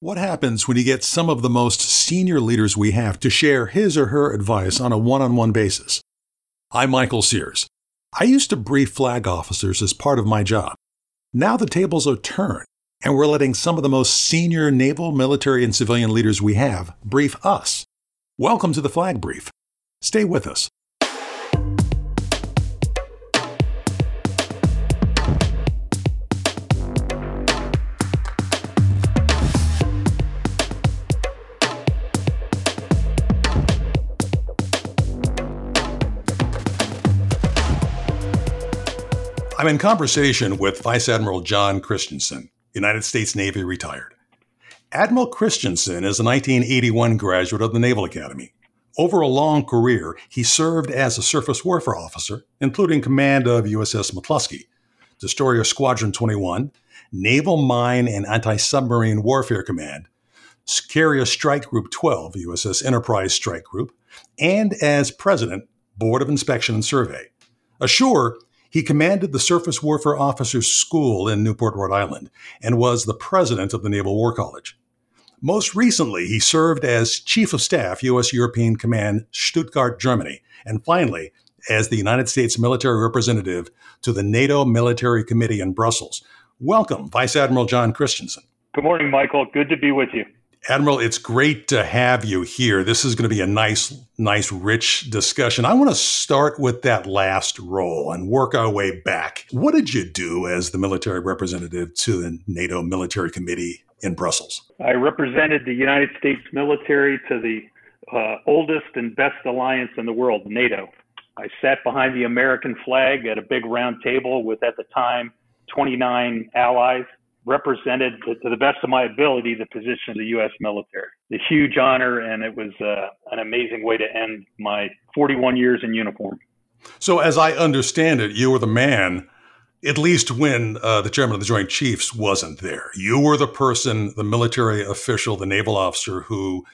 What happens when you get some of the most senior leaders we have to share his or her advice on a one on one basis? I'm Michael Sears. I used to brief flag officers as part of my job. Now the tables are turned, and we're letting some of the most senior naval, military, and civilian leaders we have brief us. Welcome to the Flag Brief. Stay with us. I'm in conversation with Vice Admiral John Christenson, United States Navy retired. Admiral Christenson is a 1981 graduate of the Naval Academy. Over a long career, he served as a surface warfare officer, including command of USS McClusky, Destroyer Squadron 21, Naval Mine and Anti Submarine Warfare Command, Carrier Strike Group 12, USS Enterprise Strike Group, and as President, Board of Inspection and Survey. Ashore, he commanded the Surface Warfare Officers School in Newport, Rhode Island, and was the president of the Naval War College. Most recently, he served as Chief of Staff, U.S. European Command, Stuttgart, Germany, and finally, as the United States military representative to the NATO Military Committee in Brussels. Welcome, Vice Admiral John Christenson. Good morning, Michael. Good to be with you. Admiral, it's great to have you here. This is going to be a nice, nice, rich discussion. I want to start with that last role and work our way back. What did you do as the military representative to the NATO Military Committee in Brussels? I represented the United States military to the uh, oldest and best alliance in the world, NATO. I sat behind the American flag at a big round table with, at the time, 29 allies represented to the best of my ability the position of the U.S. military. A huge honor, and it was uh, an amazing way to end my 41 years in uniform. So, as I understand it, you were the man, at least when uh, the chairman of the Joint Chiefs wasn't there. You were the person, the military official, the naval officer who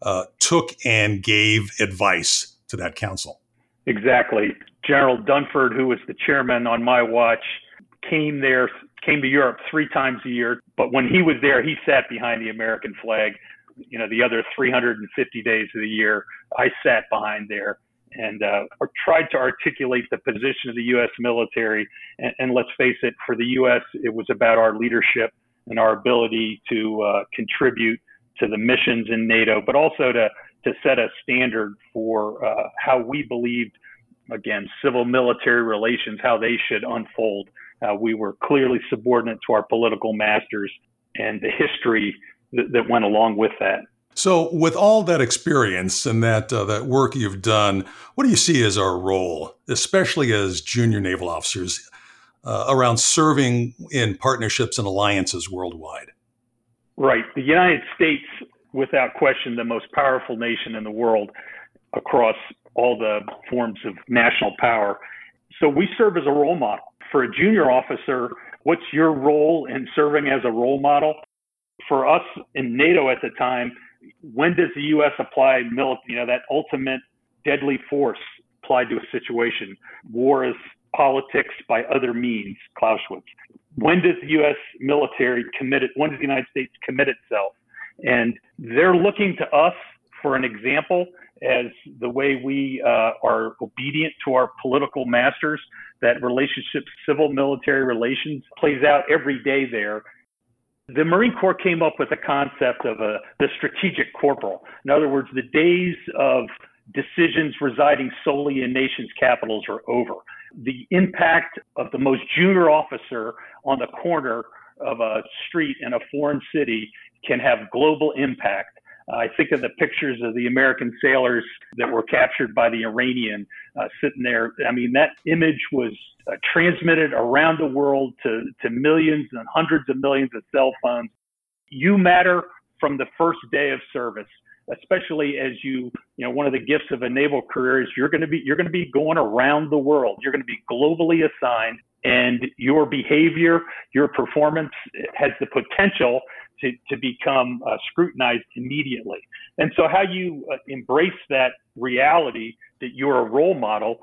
uh, took and gave advice to that council. Exactly. General Dunford, who was the chairman on my watch, came there came to Europe three times a year. But when he was there, he sat behind the American flag. You know, the other 350 days of the year, I sat behind there and uh, tried to articulate the position of the U.S. military. And, and, let's face it, for the U.S., it was about our leadership and our ability to uh, contribute to the missions in NATO, but also to to set a standard for uh, how we believed, again, civil military relations, how they should unfold. Uh, we were clearly subordinate to our political masters and the history that, that went along with that. So, with all that experience and that uh, that work you've done, what do you see as our role, especially as junior naval officers, uh, around serving in partnerships and alliances worldwide? Right. The United States, without question, the most powerful nation in the world across all the forms of national power. So we serve as a role model for a junior officer, what's your role in serving as a role model? For us in NATO at the time, when does the U.S. apply you know, that ultimate deadly force applied to a situation? War is politics by other means, Clausewitz. When does the U.S. military commit it? When does the United States commit itself? And they're looking to us for an example as the way we uh, are obedient to our political masters. That relationship, civil military relations, plays out every day there. The Marine Corps came up with the concept of a, the strategic corporal. In other words, the days of decisions residing solely in nations' capitals are over. The impact of the most junior officer on the corner of a street in a foreign city can have global impact. I think of the pictures of the American sailors that were captured by the Iranian uh, sitting there. I mean, that image was uh, transmitted around the world to, to millions and hundreds of millions of cell phones. You matter from the first day of service, especially as you, you know, one of the gifts of a naval career is you're going to be, you're going to be going around the world. You're going to be globally assigned and your behavior, your performance has the potential to, to become uh, scrutinized immediately. And so, how you uh, embrace that reality that you're a role model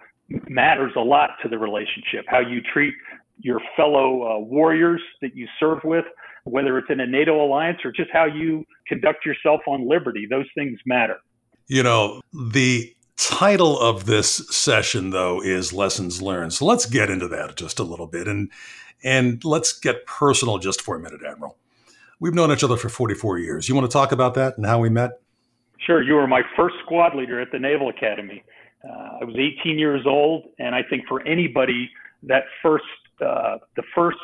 matters a lot to the relationship. How you treat your fellow uh, warriors that you serve with whether it's in a NATO alliance or just how you conduct yourself on liberty. Those things matter. You know, the title of this session though is lessons learned. So let's get into that just a little bit and and let's get personal just for a minute, Admiral. We've known each other for 44 years. You want to talk about that and how we met? Sure. You were my first squad leader at the Naval Academy. Uh, I was 18 years old, and I think for anybody, that first, uh, the first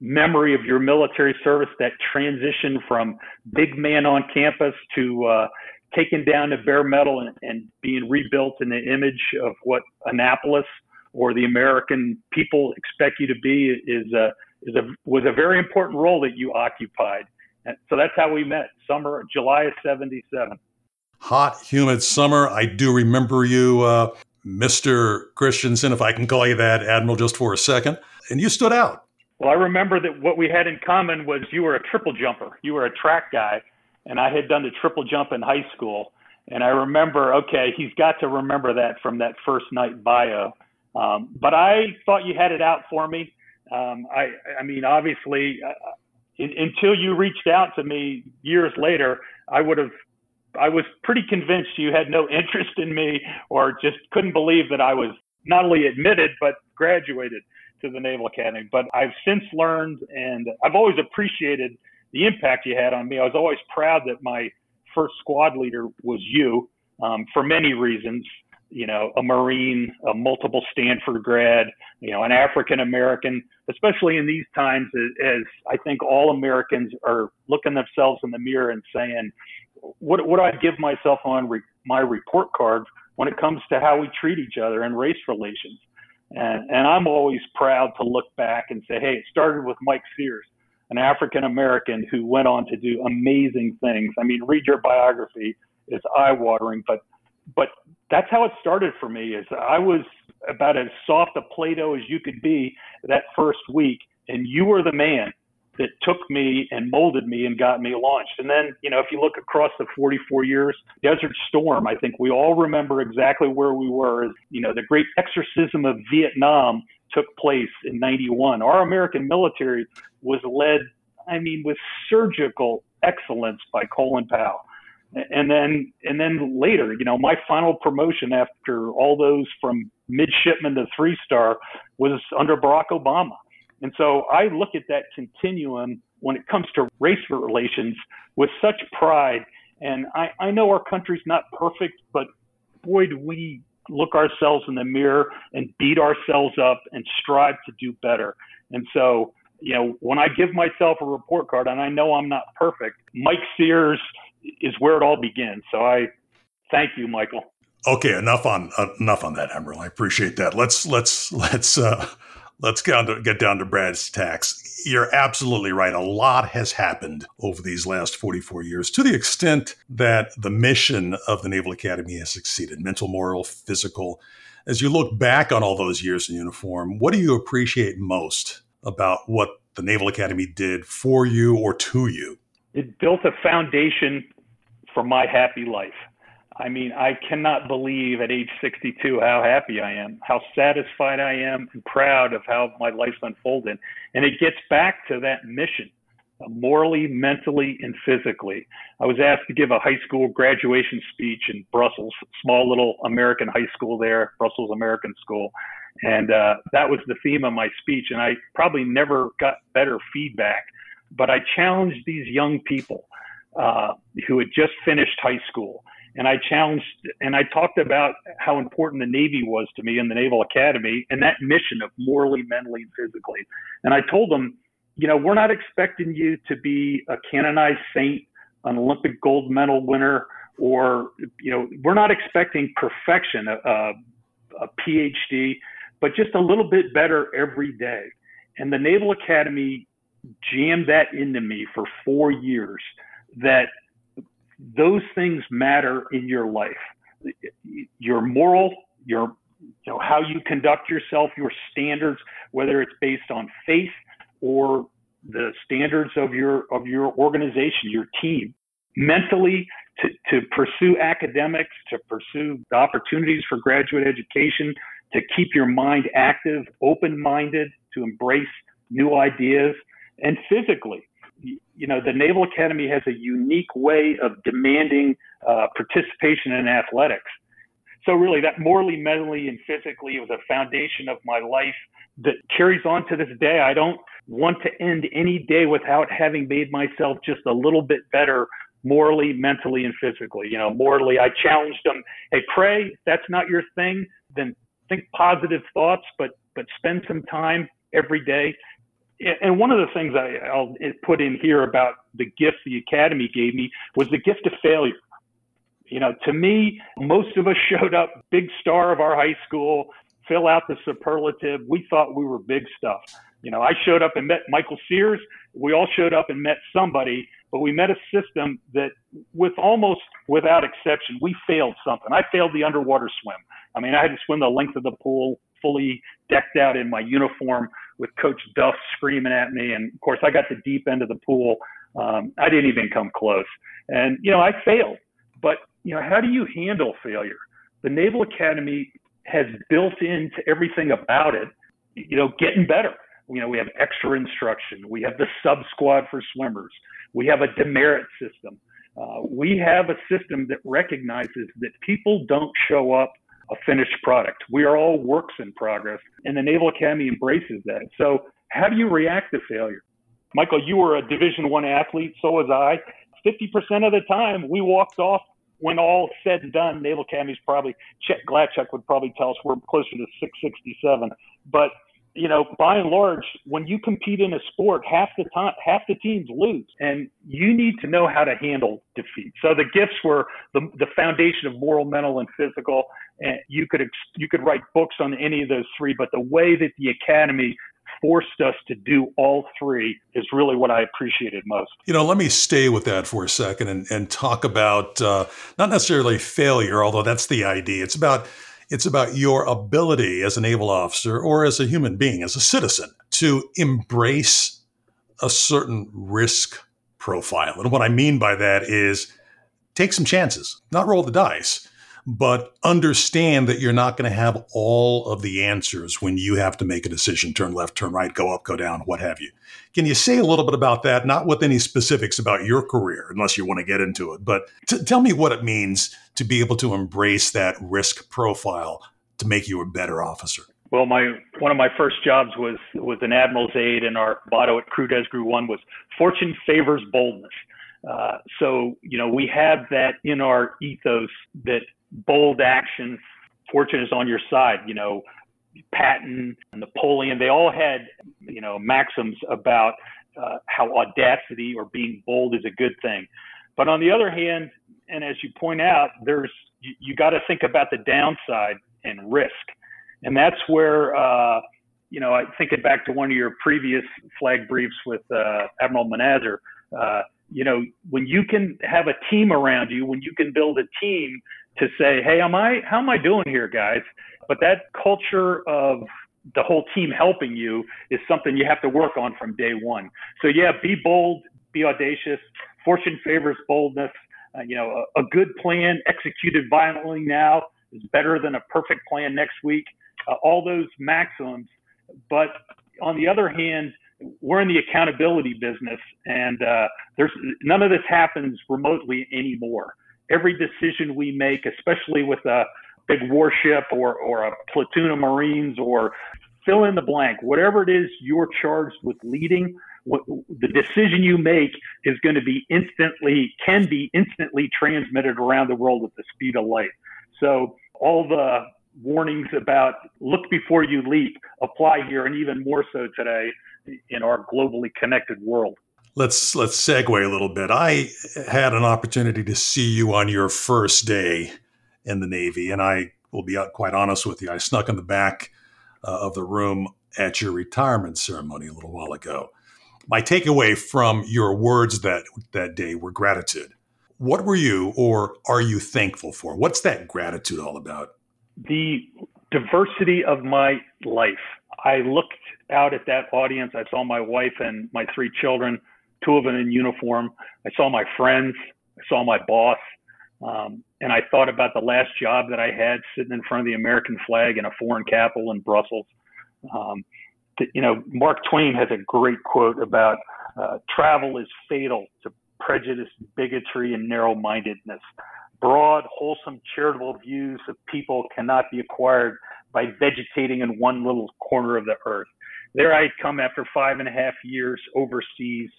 memory of your military service, that transition from big man on campus to uh, taken down to bare metal and, and being rebuilt in the image of what Annapolis or the American people expect you to be is a, is a was a very important role that you occupied. And so that's how we met, summer July of '77. Hot, humid summer. I do remember you, uh, Mr. Christenson, if I can call you that, Admiral, just for a second. And you stood out. Well, I remember that what we had in common was you were a triple jumper. You were a track guy, and I had done the triple jump in high school. And I remember, okay, he's got to remember that from that first night bio. Um, but I thought you had it out for me. Um, I, I mean, obviously, until you reached out to me years later, I would have, I was pretty convinced you had no interest in me or just couldn't believe that I was not only admitted, but graduated to the Naval Academy. But I've since learned and I've always appreciated the impact you had on me. I was always proud that my first squad leader was you um, for many reasons. You know, a Marine, a multiple Stanford grad, you know, an African American, especially in these times, as, I think all Americans are looking themselves in the mirror and saying, what, what do I give myself on re- my report card when it comes to how we treat each other and race relations? And, and I'm always proud to look back and say, hey, it started with Mike Sears an African American who went on to do amazing things. I mean, read your biography; it's eye-watering. But but that's how it started for me. Is I was about as soft a Play-Doh as you could be that first week, and you were the man that took me and molded me and got me launched. And then, you know, if you look across the 44 years, Desert Storm, I think we all remember exactly where we were. You know, the great exorcism of Vietnam took place in 91. Our American military was led, I mean, with surgical excellence by Colin Powell. And then, and then later, you know, my final promotion after all those from midshipman to three star was under Barack Obama. And so I look at that continuum when it comes to race relations with such pride. And I, I know our country's not perfect, but boy, do we look ourselves in the mirror and beat ourselves up and strive to do better. And so, you know, when I give myself a report card and I know I'm not perfect, Mike Sears is where it all begins. So I thank you, Michael. Okay, enough on uh, enough on that, Emerald. I appreciate that. Let's let's let's uh, let's get down to, get down to Brad's tax. You're absolutely right. A lot has happened over these last 44 years to the extent that the mission of the Naval Academy has succeeded mental, moral, physical. As you look back on all those years in uniform, what do you appreciate most about what the Naval Academy did for you or to you? It built a foundation for my happy life. I mean, I cannot believe at age 62 how happy I am, how satisfied I am, and proud of how my life's unfolded. And it gets back to that mission, morally, mentally, and physically. I was asked to give a high school graduation speech in Brussels, small little American high school there, Brussels American School. And uh, that was the theme of my speech. And I probably never got better feedback, but I challenged these young people uh, who had just finished high school and I challenged and I talked about how important the Navy was to me in the Naval Academy and that mission of morally, mentally, and physically. And I told them, you know, we're not expecting you to be a canonized saint, an Olympic gold medal winner, or, you know, we're not expecting perfection, a, a, a PhD, but just a little bit better every day. And the Naval Academy jammed that into me for four years that those things matter in your life. Your moral, your you know how you conduct yourself, your standards, whether it's based on faith or the standards of your of your organization, your team. Mentally, to, to pursue academics, to pursue opportunities for graduate education, to keep your mind active, open minded, to embrace new ideas, and physically you know, the Naval Academy has a unique way of demanding uh, participation in athletics. So really, that morally, mentally, and physically was a foundation of my life that carries on to this day. I don't want to end any day without having made myself just a little bit better morally, mentally, and physically. You know, morally, I challenged them, hey, pray. If that's not your thing, then think positive thoughts, but but spend some time every day. And one of the things I, I'll eh, put in here about the gift the academy gave me was the gift of failure. You know, to me, most of us showed up big star of our high school, fill out the superlative. We thought we were big stuff. You know, I showed up and met Michael Sears. We all showed up and met somebody, but we met a system that, with almost without exception, we failed something. I failed the underwater swim. I mean, I had to swim the length of the pool, fully decked out in my uniform with Coach Duff screaming at me. And of course, I got the deep end of the pool. Um, I didn't even come close. And, you know, I failed. But, you know, how do you handle failure? The Naval Academy has built into everything about it, you know, getting better. You know, we have extra instruction. We have the sub squad for swimmers. We have a demerit system. Uh, we have a system that recognizes that people don't show up a finished product. We are all works in progress, and the Naval Academy embraces that. So, how do you react to failure? Michael, you were a Division One athlete, so was I. 50% of the time, we walked off when all said and done. Naval Academy's probably Chet Gladchuk would probably tell us we're closer to 667, but you know, by and large, when you compete in a sport, half the time, half the teams lose, and you need to know how to handle defeat. So the gifts were the, the foundation of moral, mental, and physical. And you could you could write books on any of those three, but the way that the academy forced us to do all three is really what I appreciated most. You know, let me stay with that for a second and, and talk about uh, not necessarily failure, although that's the idea. It's about it's about your ability as a naval officer or as a human being, as a citizen, to embrace a certain risk profile. And what I mean by that is take some chances, not roll the dice, but understand that you're not going to have all of the answers when you have to make a decision turn left, turn right, go up, go down, what have you. Can you say a little bit about that? Not with any specifics about your career, unless you want to get into it, but t- tell me what it means to be able to embrace that risk profile to make you a better officer. Well, my one of my first jobs was was an admiral's aide, and our motto at CruDes Group One was "Fortune favors boldness." Uh, so you know we have that in our ethos that bold action. fortune is on your side. You know, Patton, and Napoleon, they all had, you know, maxims about uh, how audacity or being bold is a good thing. But on the other hand, and as you point out, there's you, you got to think about the downside and risk, and that's where uh, you know I thinking back to one of your previous flag briefs with uh, Admiral Manazir. Uh, you know, when you can have a team around you, when you can build a team to say, hey, am I how am I doing here, guys? But that culture of the whole team helping you is something you have to work on from day one. So yeah, be bold, be audacious. Fortune favors boldness. Uh, you know, a, a, good plan executed violently now is better than a perfect plan next week. Uh, all those maxims. But on the other hand, we're in the accountability business, and uh, there's none of this happens remotely anymore every decision we make, especially with a big warship or, or a platoon of Marines or fill in the blank, whatever it is you're charged with leading, what, the decision you make is going to be instantly, can be instantly transmitted around the world at the speed of light. So all the warnings about look before you leap apply here and even more so today in our globally connected world let's let's segue a little bit. I had an opportunity to see you on your first day in the Navy, and I will be quite honest with you. I snuck in the back uh, of the room at your retirement ceremony a little while ago. My takeaway from your words that that day were gratitude. What were you or are you thankful for? What's that gratitude all about? The diversity of my life. I looked out at that audience. I saw my wife and my three children two of them in uniform. I saw my friends. I saw my boss. Um, and I thought about the last job that I had sitting in front of the American flag in a foreign capital in Brussels. Um, you know, Mark Twain has a great quote about Uh, travel is fatal to prejudice, bigotry, and narrow mindedness. Broad, wholesome, charitable views of people cannot be acquired by vegetating in one little corner of the earth. There I'd come after five and a half years overseas.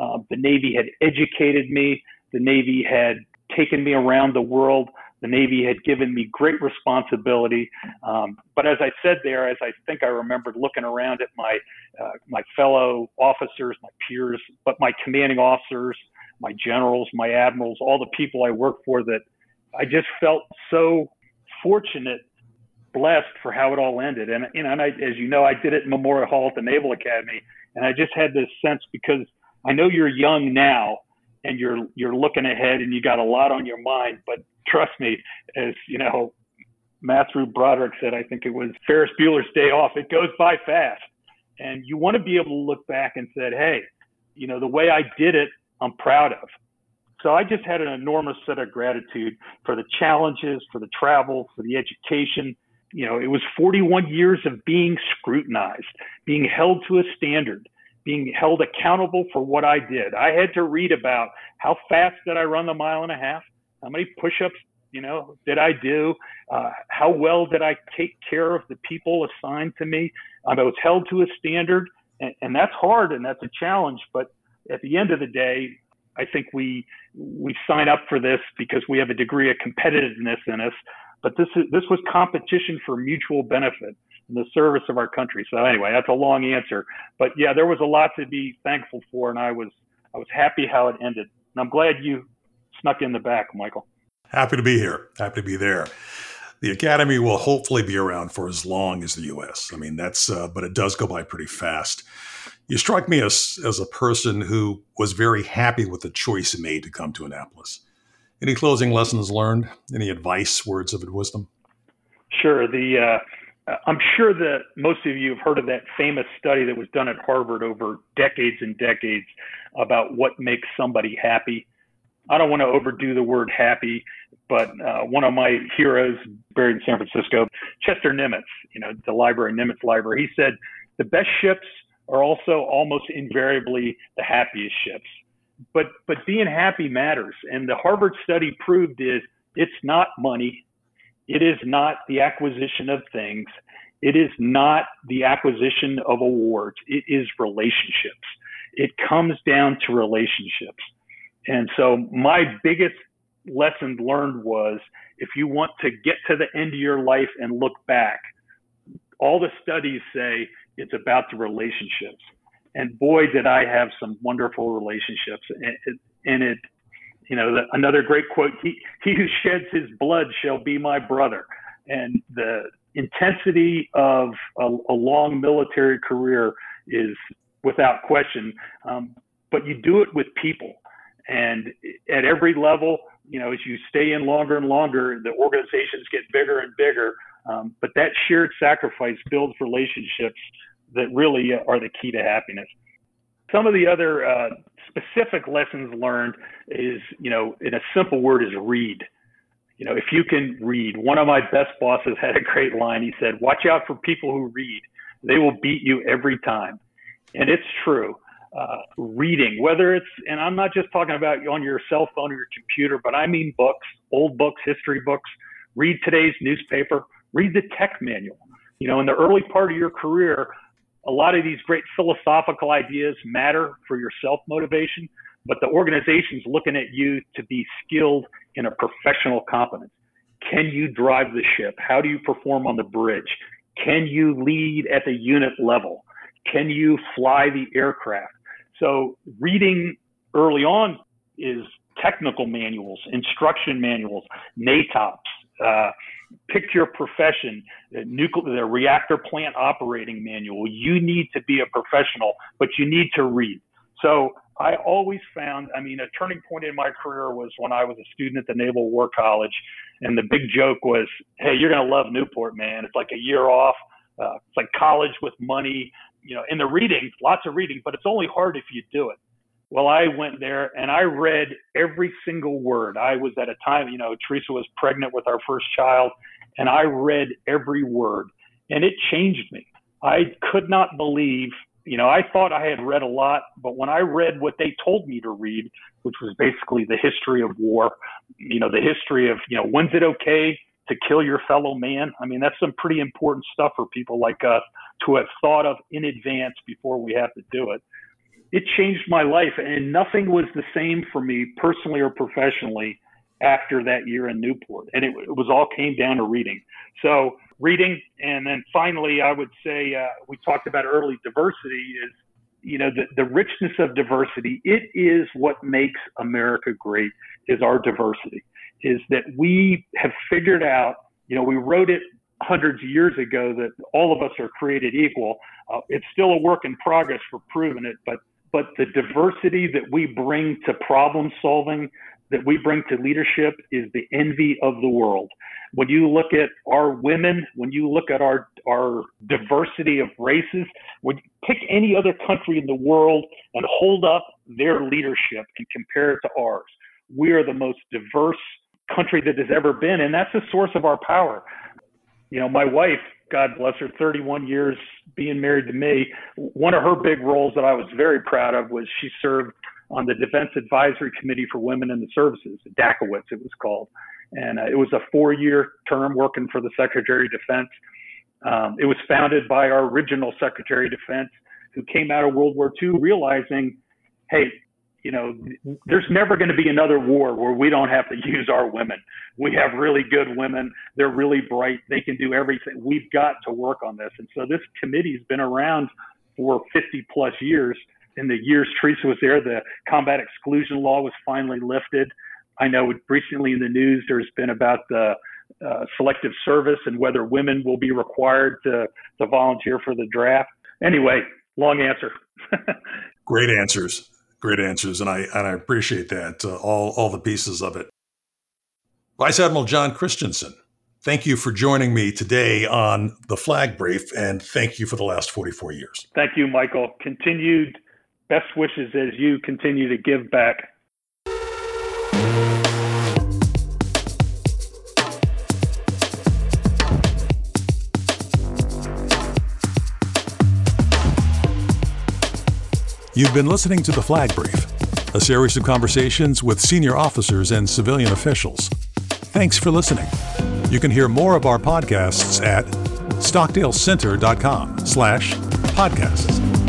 Uh, the Navy had educated me. The Navy had taken me around the world. The Navy had given me great responsibility. Um, but as I said there, as I think I remembered looking around at my uh, my fellow officers, my peers, but my commanding officers, my generals, my admirals, all the people I worked for, that I just felt so fortunate, blessed for how it all ended. And you know, and I, as you know, I did it in Memorial Hall at the Naval Academy, and I just had this sense because I know you're young now and you're you're looking ahead and you got a lot on your mind, but trust me, as you know, Matthew Broderick said, I think it was Ferris Bueller's Day Off. It goes by fast, and you want to be able to look back and said, hey, you know, the way I did it, I'm proud of. So I just had an enormous set of gratitude for the challenges, for the travel, for the education. You know, it was 41 years of being scrutinized, being held to a standard, being held accountable for what I did. I had to read about how fast did I run the mile and a half? How many push-ups, you know, did I do? Uh, how well did I take care of the people assigned to me? I was held to a standard, and, and that's hard and that's a challenge. But at the end of the day, I think we we sign up for this because we have a degree of competitiveness in us. But this is this was competition for mutual benefit in the service of our country. So anyway, that's a long answer. But yeah, there was a lot to be thankful for, and I was I was happy how it ended. And I'm glad you snuck in the back, Michael. Happy to be here. Happy to be there. The Academy will hopefully be around for as long as the U.S. I mean, that's, uh, but it does go by pretty fast. You struck me as, as a person who was very happy with the choice made to come to Annapolis. Any closing lessons learned? Any advice, words of wisdom? Sure. The uh, I'm sure that most of you have heard of that famous study that was done at Harvard over decades and decades about what makes somebody happy. I don't want to overdo the word happy, but uh, one of my heroes, buried in San Francisco, Chester Nimitz, you know, the library, Nimitz Library, he said, the best ships are also almost invariably the happiest ships. But, but being happy matters. And the Harvard study proved is it's not money. It is not the acquisition of things. It is not the acquisition of awards. It is relationships. It comes down to relationships. And so my biggest lesson learned was if you want to get to the end of your life and look back, all the studies say it's about the relationships. And boy, did I have some wonderful relationships. And it, and it you know, the, another great quote: "He he who sheds his blood shall be my brother." And the intensity of a, a long military career is without question. Um, but you do it with people. And at every level, you know, as you stay in longer and longer, the organizations get bigger and bigger. Um, but that shared sacrifice builds relationships that really are the key to happiness. Some of the other uh, specific lessons learned is, you know, in a simple word, is read. You know, if you can read, one of my best bosses had a great line. He said, "Watch out for people who read; they will beat you every time," and it's true uh, reading, whether it's, and I'm not just talking about on your cell phone or your computer, but I mean books, old books, history books. Read today's newspaper, read the tech manual. You know, in the early part of your career, a lot of these great philosophical ideas matter for your self motivation, but the organization's looking at you to be skilled in a professional competence. Can you drive the ship? How do you perform on the bridge? Can you lead at the unit level? Can you fly the aircraft? So reading early on is technical manuals, instruction manuals, NATOPS, uh, pick your profession, the nuclear, the reactor plant operating manual. You need to be a professional, but you need to read. So I always found, I mean, a turning point in my career was when I was a student at the Naval War College, and the big joke was, "Hey, you're gonna love Newport, man. It's like a year off. Uh, it's like college with money you know, in the reading, lots of reading, but it's only hard if you do it. Well, I went there and I read every single word. I was at a time, you know, Teresa was pregnant with our first child, and I read every word, and it changed me. I could not believe You know, I thought I had read a lot, but when I read what they told me to read, which was basically the history of war, you know, the history of, you know, when's it okay to kill your fellow man? I mean, that's some pretty important stuff for people like us to have thought of in advance before we have to do it. It changed my life, and nothing was the same for me personally or professionally after that year in Newport. And it, it was all came down to reading. So reading, and then finally, I would say uh, we talked about early diversity is you know the, the richness of diversity. It is what makes America great. Is our diversity is that we have figured out. You know, we wrote it hundreds of years ago that all of us are created equal. Uh, it's still a work in progress for proving it, but but the diversity that we bring to problem solving, that we bring to leadership is the envy of the world. When you look at our women, when you look at our, our diversity of races, when you pick any other country in the world and hold up their leadership and compare it to ours, we are the most diverse country that has ever been. And that's the source of our power. You know, my wife, God bless her, 31 years being married to me. One of her big roles that I was very proud of was she served on the Defense Advisory Committee for Women in the Services, DACOWITS it was called. And uh, it was a four year term working for the Secretary of Defense. Um, it was founded by our original Secretary of Defense who came out of World War II realizing, hey, you know, there's never going to be another war where we don't have to use our women. We have really good women. They're really bright. They can do everything. We've got to work on this. And so this committee's been around for 50 plus years. In the years Teresa was there, the combat exclusion law was finally lifted. I know recently in the news there's been about the uh, selective service and whether women will be required to, to volunteer for the draft. Anyway, long answer. Great answers great answers, and I and I appreciate that uh, all all the pieces of it. Vice Admiral John Christenson, thank you for joining me today on the Flag Brief, and thank you for the last 44 years. Thank you, Michael. Continued best wishes as you continue to give back. You've been listening to the Flag Brief, a series of conversations with senior officers and civilian officials. Thanks for listening. You can hear more of our podcasts at stockdalecenter.com slash podcasts.